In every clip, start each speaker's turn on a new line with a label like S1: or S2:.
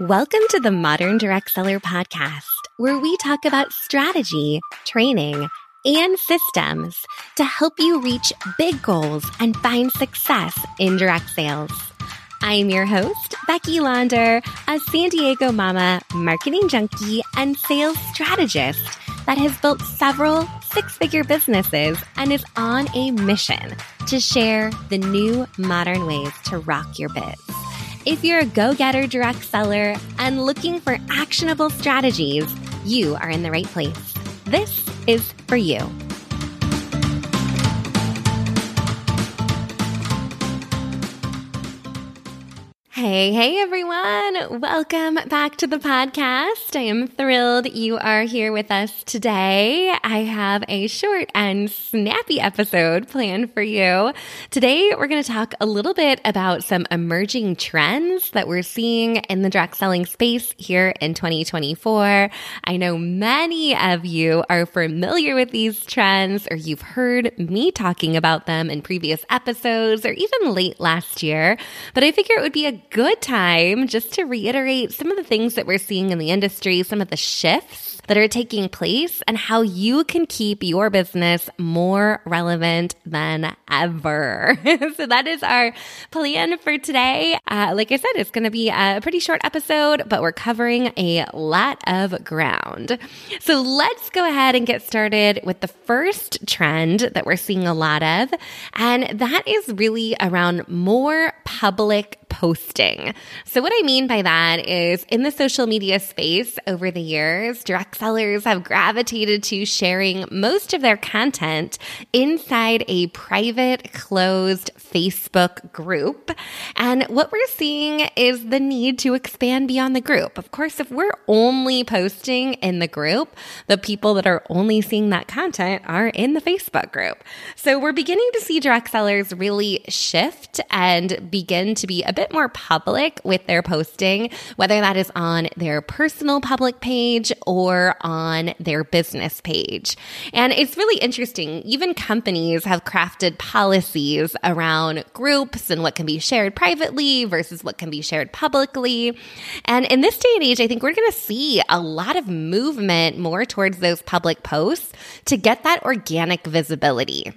S1: Welcome to the Modern Direct Seller Podcast, where we talk about strategy, training, and systems to help you reach big goals and find success in direct sales. I'm your host, Becky Launder, a San Diego mama, marketing junkie, and sales strategist that has built several six figure businesses and is on a mission to share the new modern ways to rock your biz. If you're a go getter direct seller and looking for actionable strategies, you are in the right place. This is for you. Hey, hey everyone. Welcome back to the podcast. I am thrilled you are here with us today. I have a short and snappy episode planned for you. Today, we're going to talk a little bit about some emerging trends that we're seeing in the direct selling space here in 2024. I know many of you are familiar with these trends or you've heard me talking about them in previous episodes or even late last year, but I figure it would be a good time just to reiterate some of the things that we're seeing in the industry, some of the shifts that are taking place and how you can keep your business more relevant than ever. so that is our plan for today. Uh, like I said, it's going to be a pretty short episode, but we're covering a lot of ground. So let's go ahead and get started with the first trend that we're seeing a lot of. And that is really around more public posting. So, what I mean by that is in the social media space over the years, direct sellers have gravitated to sharing most of their content inside a private, closed Facebook group. And what we're seeing is the need to expand beyond the group. Of course, if we're only posting in the group, the people that are only seeing that content are in the Facebook group. So, we're beginning to see direct sellers really shift and begin to be a bit more public with their posting, whether that is on their personal public page or on their business page. And it's really interesting. Even companies have crafted policies around groups and what can be shared privately versus what can be shared publicly. And in this day and age, I think we're going to see a lot of movement more towards those public posts to get that organic visibility.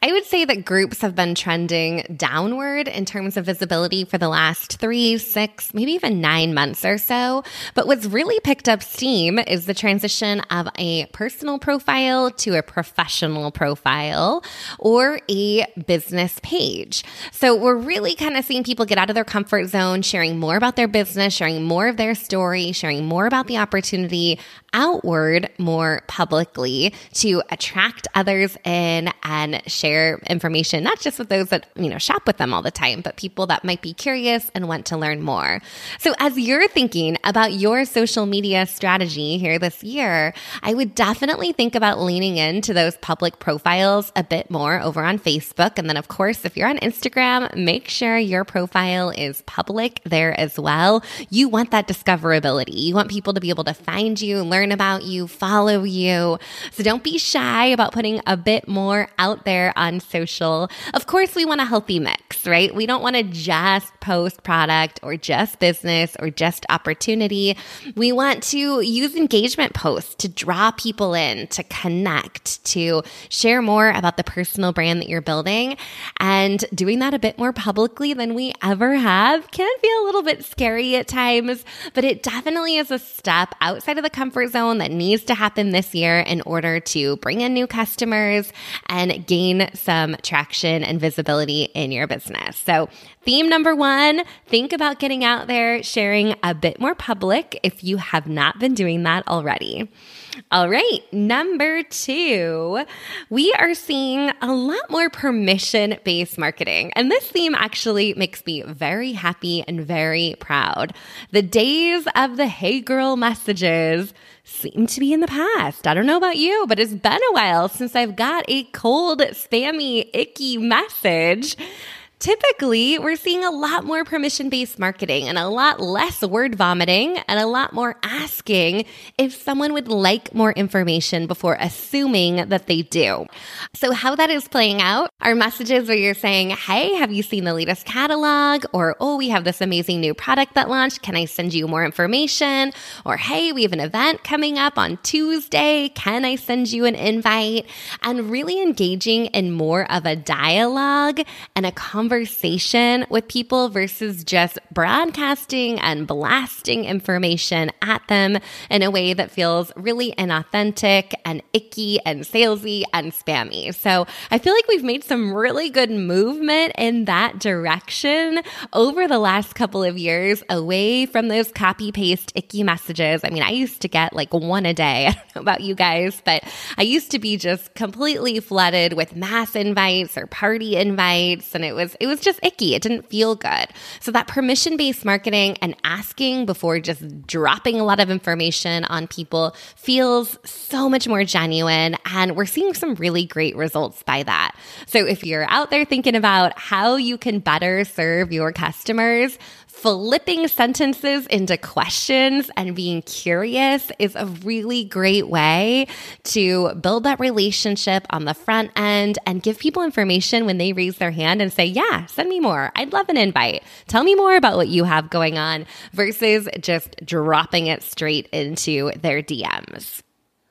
S1: I would say that groups have been trending downward in terms of visibility for the last three, six, maybe even nine months or so. But what's really picked up steam is the transition of a personal profile to a professional profile or a business page. So we're really kind of seeing people get out of their comfort zone, sharing more about their business, sharing more of their story, sharing more about the opportunity outward more publicly to attract others in and share information, not just with those that, you know, shop with them all the time, but people that might be curious and want to learn more. So as you're thinking about your social media strategy here this year, I would definitely think about leaning into those public profiles a bit more over on Facebook. And then, of course, if you're on Instagram, make sure your profile is public there as well. You want that discoverability. You want people to be able to find you, learn learn about you, follow you. So don't be shy about putting a bit more out there on social. Of course, we want a healthy mix, right? We don't want to just post product or just business or just opportunity. We want to use engagement posts to draw people in, to connect, to share more about the personal brand that you're building. And doing that a bit more publicly than we ever have can feel a little bit scary at times, but it definitely is a step outside of the comfort zone that needs to happen this year in order to bring in new customers and gain some traction and visibility in your business. So, theme number one think about getting out there, sharing a bit more public if you have not been doing that already. All right, number two, we are seeing a lot more permission based marketing. And this theme actually makes me very happy and very proud. The days of the hey girl messages seem to be in the past. I don't know about you, but it's been a while since I've got a cold, spammy, icky message Typically, we're seeing a lot more permission based marketing and a lot less word vomiting and a lot more asking if someone would like more information before assuming that they do. So, how that is playing out are messages where you're saying, Hey, have you seen the latest catalog? Or, Oh, we have this amazing new product that launched. Can I send you more information? Or, Hey, we have an event coming up on Tuesday. Can I send you an invite? And really engaging in more of a dialogue and a conversation with people versus just broadcasting and blasting information at them in a way that feels really inauthentic and icky and salesy and spammy. So I feel like we've made some really good movement in that direction over the last couple of years away from those copy paste icky messages. I mean, I used to get like one a day. I don't know about you guys, but I used to be just completely flooded with mass invites or party invites. And it was, it was just icky. It didn't feel good. So that permission based marketing and asking before just dropping a lot of information on people feels so much more genuine. And we're seeing some really great results by that. So if you're out there thinking about how you can better serve your customers, flipping sentences into questions and being curious is a really great way to build that relationship on the front end and give people information when they raise their hand and say, Yeah, send me more. I'd love an invite. Tell me more about what you have going on versus just dropping it straight into their DMs.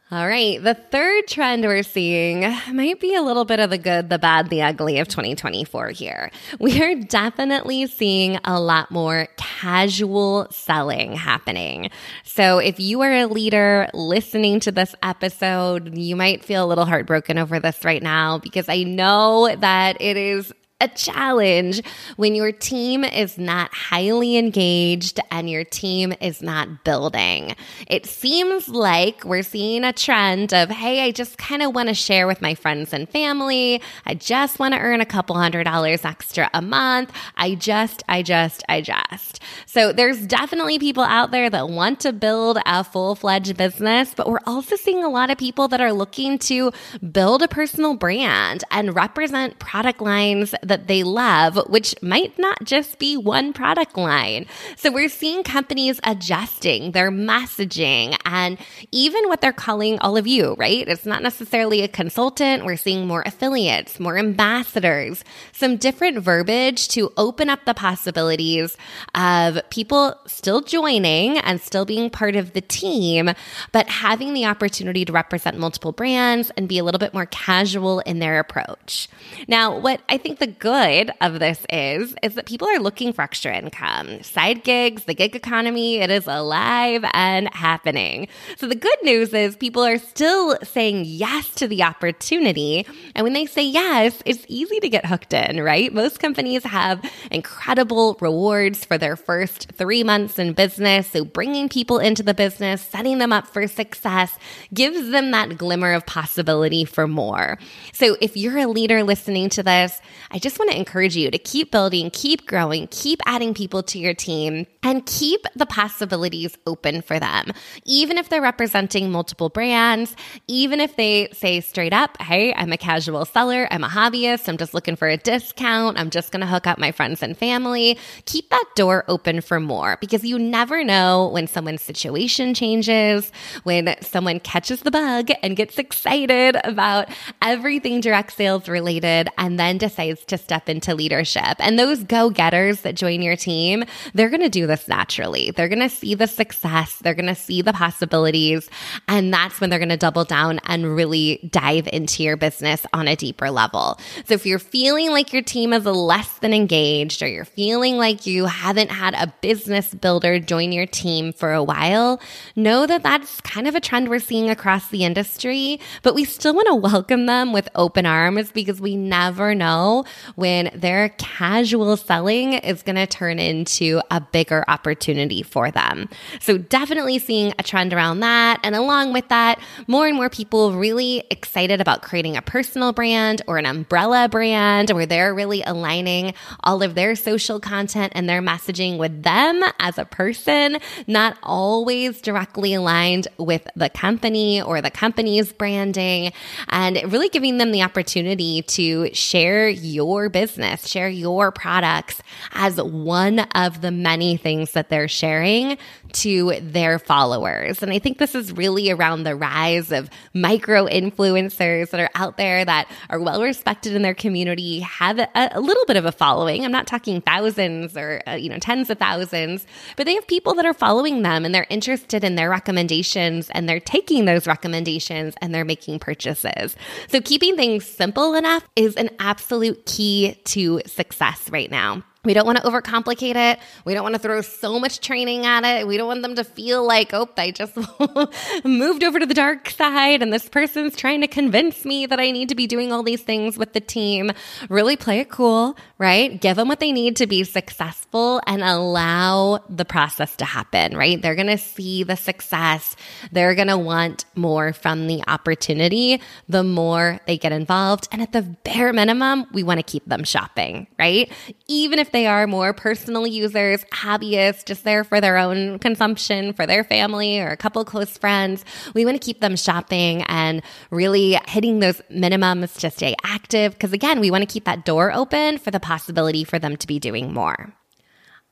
S1: All right. The third trend we're seeing might be a little bit of the good, the bad, the ugly of 2024 here. We are definitely seeing a lot more casual selling happening. So if you are a leader listening to this episode, you might feel a little heartbroken over this right now because I know that it is a challenge when your team is not highly engaged and your team is not building. It seems like we're seeing a trend of, hey, I just kind of want to share with my friends and family. I just want to earn a couple hundred dollars extra a month. I just, I just, I just. So there's definitely people out there that want to build a full fledged business, but we're also seeing a lot of people that are looking to build a personal brand and represent product lines that they love, which might not just be one product line. So we're seeing companies adjusting their messaging and even what they're calling all of you, right? It's not necessarily a consultant. We're seeing more affiliates, more ambassadors, some different verbiage to open up the possibilities of people still joining and still being part of the team, but having the opportunity to represent multiple brands and be a little bit more casual in their approach. Now, what I think the good of this is, is that people are looking for extra income. Side gigs, the gig economy, it is alive and happening. So the good news is people are still saying yes to the opportunity. And when they say yes, it's easy to get hooked in, right? Most companies have incredible rewards for their first three months in business. So bringing people into the business, setting them up for success gives them that glimmer of possibility for more. So if you're a leader listening to this, I just want to encourage you to keep building, keep growing, keep adding people to your team, and keep the possibilities open for them. Even if they're representing multiple brands, even if they say straight up, hey, I'm a casual seller, I'm a hobbyist, I'm just looking for a discount, I'm just going to hook up my friends and family, keep that door open for more because you never know when someone's situation changes, when someone catches the bug and gets excited about everything direct sales related and then decides step into leadership. And those go getters that join your team, they're going to do this naturally. They're going to see the success, they're going to see the possibilities. And that's when they're going to double down and really dive into your business on a deeper level. So if you're feeling like your team is less than engaged or you're feeling like you haven't had a business builder join your team for a while, know that that's kind of a trend we're seeing across the industry, but we still want to welcome them with open arms because we never know when their casual selling is going to turn into a bigger opportunity for them. So definitely seeing a trend around that. And along with that, more and more people really excited about creating a personal brand or an umbrella brand where they're really aligning all of their social content and their messaging with them as a person, not always directly aligned with the company or the company's branding and really giving them the opportunity to share your your business, share your products as one of the many things that they're sharing to their followers. And I think this is really around the rise of micro influencers that are out there that are well respected in their community, have a, a little bit of a following. I'm not talking thousands or, uh, you know, tens of thousands, but they have people that are following them and they're interested in their recommendations and they're taking those recommendations and they're making purchases. So keeping things simple enough is an absolute key to success right now. We don't want to overcomplicate it. We don't want to throw so much training at it. We don't want them to feel like, oh, I just moved over to the dark side and this person's trying to convince me that I need to be doing all these things with the team. Really play it cool, right? Give them what they need to be successful and allow the process to happen, right? They're going to see the success. They're going to want more from the opportunity the more they get involved. And at the bare minimum, we want to keep them shopping, right? Even if they are more personal users, hobbyists, just there for their own consumption, for their family or a couple close friends. We want to keep them shopping and really hitting those minimums to stay active. Because again, we want to keep that door open for the possibility for them to be doing more.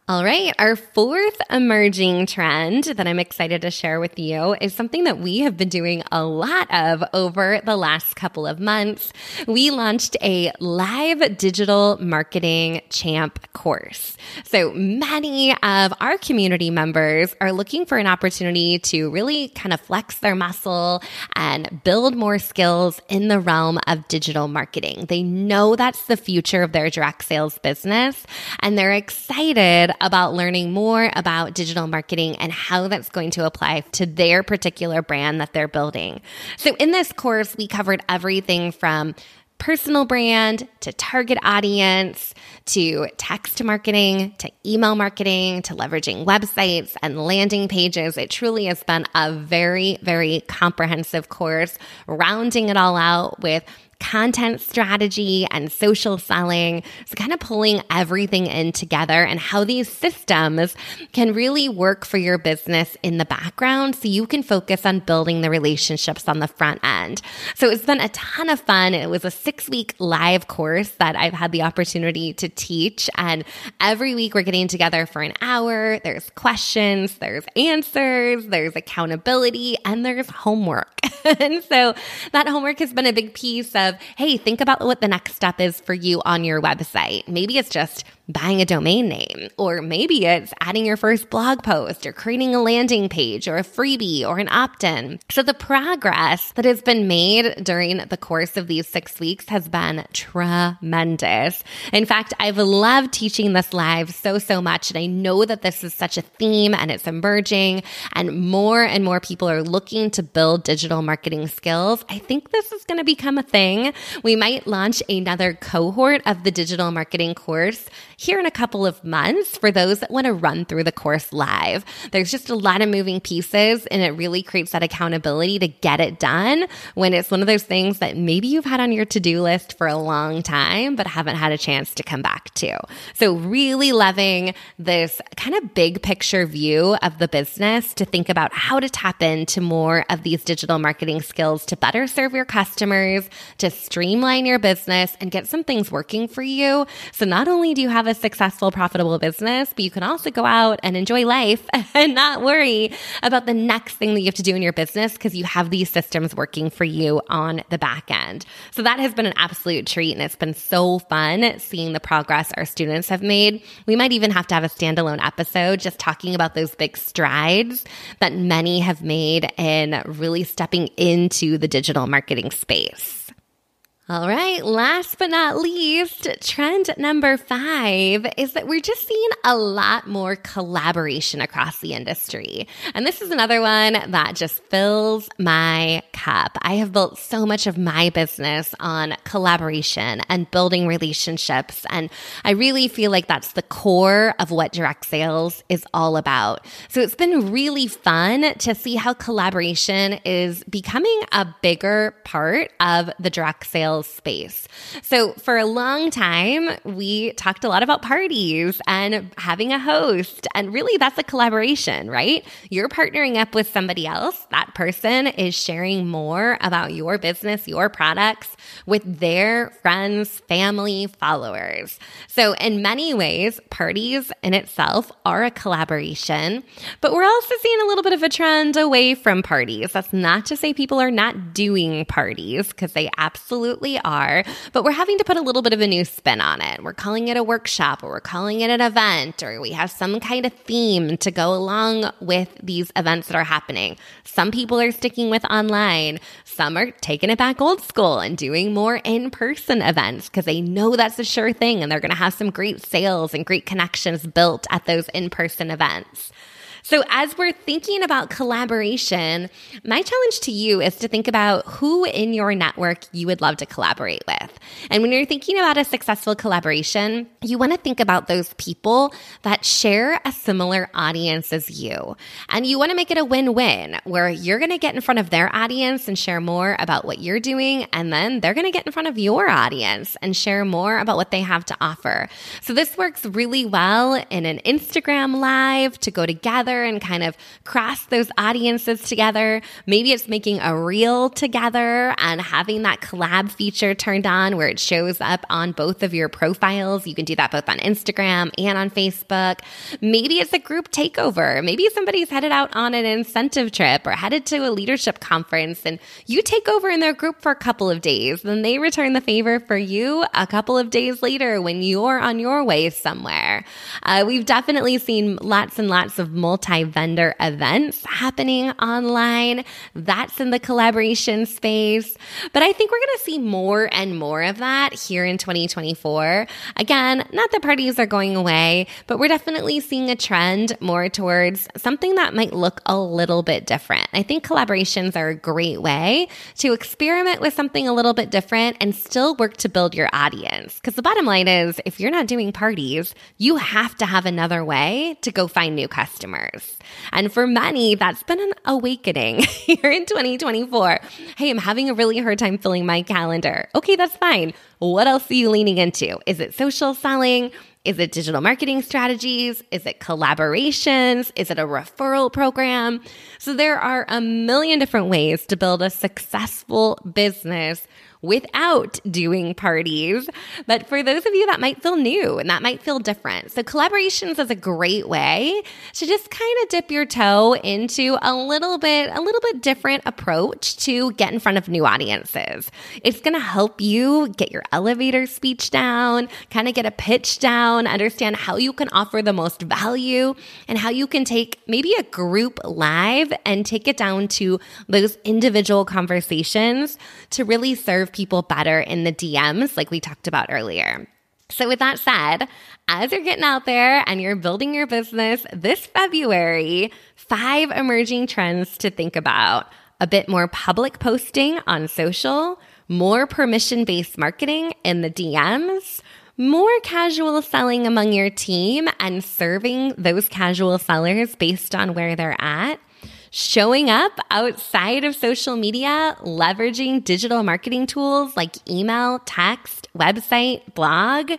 S1: All right. Our fourth emerging trend that I'm excited to share with you is something that we have been doing a lot of over the last couple of months. We launched a live digital marketing champ course. So many of our community members are looking for an opportunity to really kind of flex their muscle and build more skills in the realm of digital marketing. They know that's the future of their direct sales business and they're excited about learning more about digital marketing and how that's going to apply to their particular brand that they're building. So in this course, we covered everything from personal brand to target audience to text marketing to email marketing to leveraging websites and landing pages. It truly has been a very, very comprehensive course, rounding it all out with content strategy and social selling. So, kind of pulling everything in together and how these systems can really work for your business in the background so you can focus on building the relationships on the front end. So, it's been a ton of fun. It was a six week live course that I've had the opportunity to teach. And every week we're getting together for an hour. There's questions, there's answers, there's accountability, and there's homework. and so, that homework has been a big piece of, hey, think about what the next step is for you on your website. Maybe it's just buying a domain name, or maybe it's adding your first blog post or creating a landing page or a freebie or an opt in. So the progress that has been made during the course of these six weeks has been tremendous. In fact, I've loved teaching this live so, so much. And I know that this is such a theme and it's emerging and more and more people are looking to build digital marketing skills. I think this is going to become a thing. We might launch another cohort of the digital marketing course here in a couple of months for those that want to run through the course live. There's just a lot of moving pieces and it really creates that accountability to get it done when it's one of those things that maybe you've had on your to-do list for a long time but haven't had a chance to come back to. So really loving this kind of big picture view of the business to think about how to tap into more of these digital marketing skills to better serve your customers, to streamline your business and get some things working for you. So not only do you have have a successful, profitable business, but you can also go out and enjoy life and not worry about the next thing that you have to do in your business because you have these systems working for you on the back end. So that has been an absolute treat and it's been so fun seeing the progress our students have made. We might even have to have a standalone episode just talking about those big strides that many have made in really stepping into the digital marketing space. All right, last but not least, trend number five is that we're just seeing a lot more collaboration across the industry. And this is another one that just fills my cup. I have built so much of my business on collaboration and building relationships. And I really feel like that's the core of what direct sales is all about. So it's been really fun to see how collaboration is becoming a bigger part of the direct sales space. So, for a long time, we talked a lot about parties and having a host. And really, that's a collaboration, right? You're partnering up with somebody else. That person is sharing more about your business, your products with their friends, family, followers. So, in many ways, parties in itself are a collaboration, but we're also seeing a little bit of a trend away from parties. That's not to say people are not doing parties, because they absolutely are, but we're having to put a little bit of a new spin on it. We're calling it a workshop, or we're calling it an event, or we have some kind of theme to go along with these events that are happening. Some people are sticking with online, some are taking it back old school and doing more in person events because they know that's a sure thing and they're going to have some great sales and great connections built at those in person events. So, as we're thinking about collaboration, my challenge to you is to think about who in your network you would love to collaborate with. And when you're thinking about a successful collaboration, you want to think about those people that share a similar audience as you. And you want to make it a win win where you're going to get in front of their audience and share more about what you're doing. And then they're going to get in front of your audience and share more about what they have to offer. So, this works really well in an Instagram live to go together together and kind of cross those audiences together. Maybe it's making a reel together and having that collab feature turned on where it shows up on both of your profiles. You can do that both on Instagram and on Facebook. Maybe it's a group takeover. Maybe somebody's headed out on an incentive trip or headed to a leadership conference and you take over in their group for a couple of days. Then they return the favor for you a couple of days later when you're on your way somewhere. Uh, we've definitely seen lots and lots of multi multi vendor events happening online. That's in the collaboration space. But I think we're going to see more and more of that here in 2024. Again, not that parties are going away, but we're definitely seeing a trend more towards something that might look a little bit different. I think collaborations are a great way to experiment with something a little bit different and still work to build your audience. Because the bottom line is, if you're not doing parties, you have to have another way to go find new customers. And for many, that's been an awakening here in 2024. Hey, I'm having a really hard time filling my calendar. Okay, that's fine. What else are you leaning into? Is it social selling? Is it digital marketing strategies? Is it collaborations? Is it a referral program? So there are a million different ways to build a successful business without doing parties. But for those of you that might feel new and that might feel different, so collaborations is a great way to just kind of dip your toe into a little bit, a little bit different approach to get in front of new audiences. It's going to help you get your elevator speech down, kind of get a pitch down, understand how you can offer the most value and how you can take maybe a group live and take it down to those individual conversations to really serve people better in the DMs, like we talked about earlier. So, with that said, as you're getting out there and you're building your business this February, five emerging trends to think about a bit more public posting on social, more permission based marketing in the DMs, more casual selling among your team and serving those casual sellers based on where they're at showing up outside of social media, leveraging digital marketing tools like email, text, website, blog.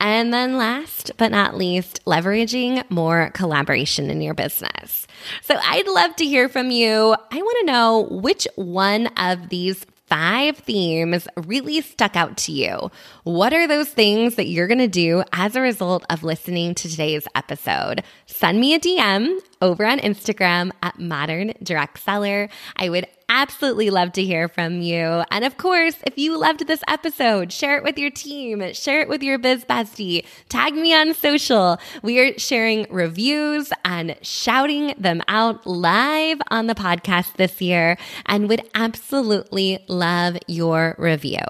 S1: And then last but not least, leveraging more collaboration in your business. So I'd love to hear from you. I want to know which one of these five themes really stuck out to you. What are those things that you're going to do as a result of listening to today's episode? Send me a DM over on Instagram at Modern Direct Seller. I would absolutely love to hear from you. And of course, if you loved this episode, share it with your team, share it with your biz bestie, tag me on social. We are sharing reviews and shouting them out live on the podcast this year and would absolutely love your review.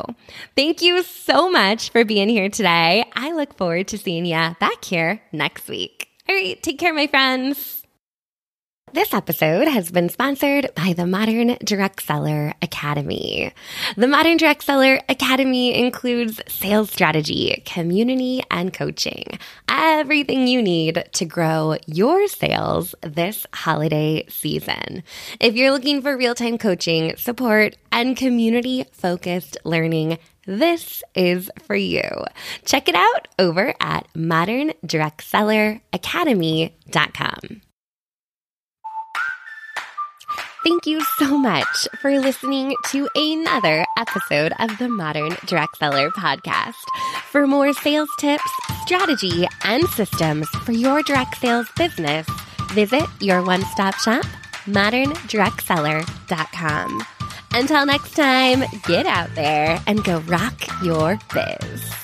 S1: Thank you so much for being here today. I look forward to seeing you back here next week. All right, take care, my friends. This episode has been sponsored by the Modern Direct Seller Academy. The Modern Direct Seller Academy includes sales strategy, community, and coaching. Everything you need to grow your sales this holiday season. If you're looking for real time coaching, support, and community focused learning, this is for you. Check it out over at moderndirectselleracademy.com. Thank you so much for listening to another episode of the Modern Direct Seller podcast. For more sales tips, strategy, and systems for your direct sales business, visit your one stop shop, moderndirectseller.com. Until next time, get out there and go rock your biz.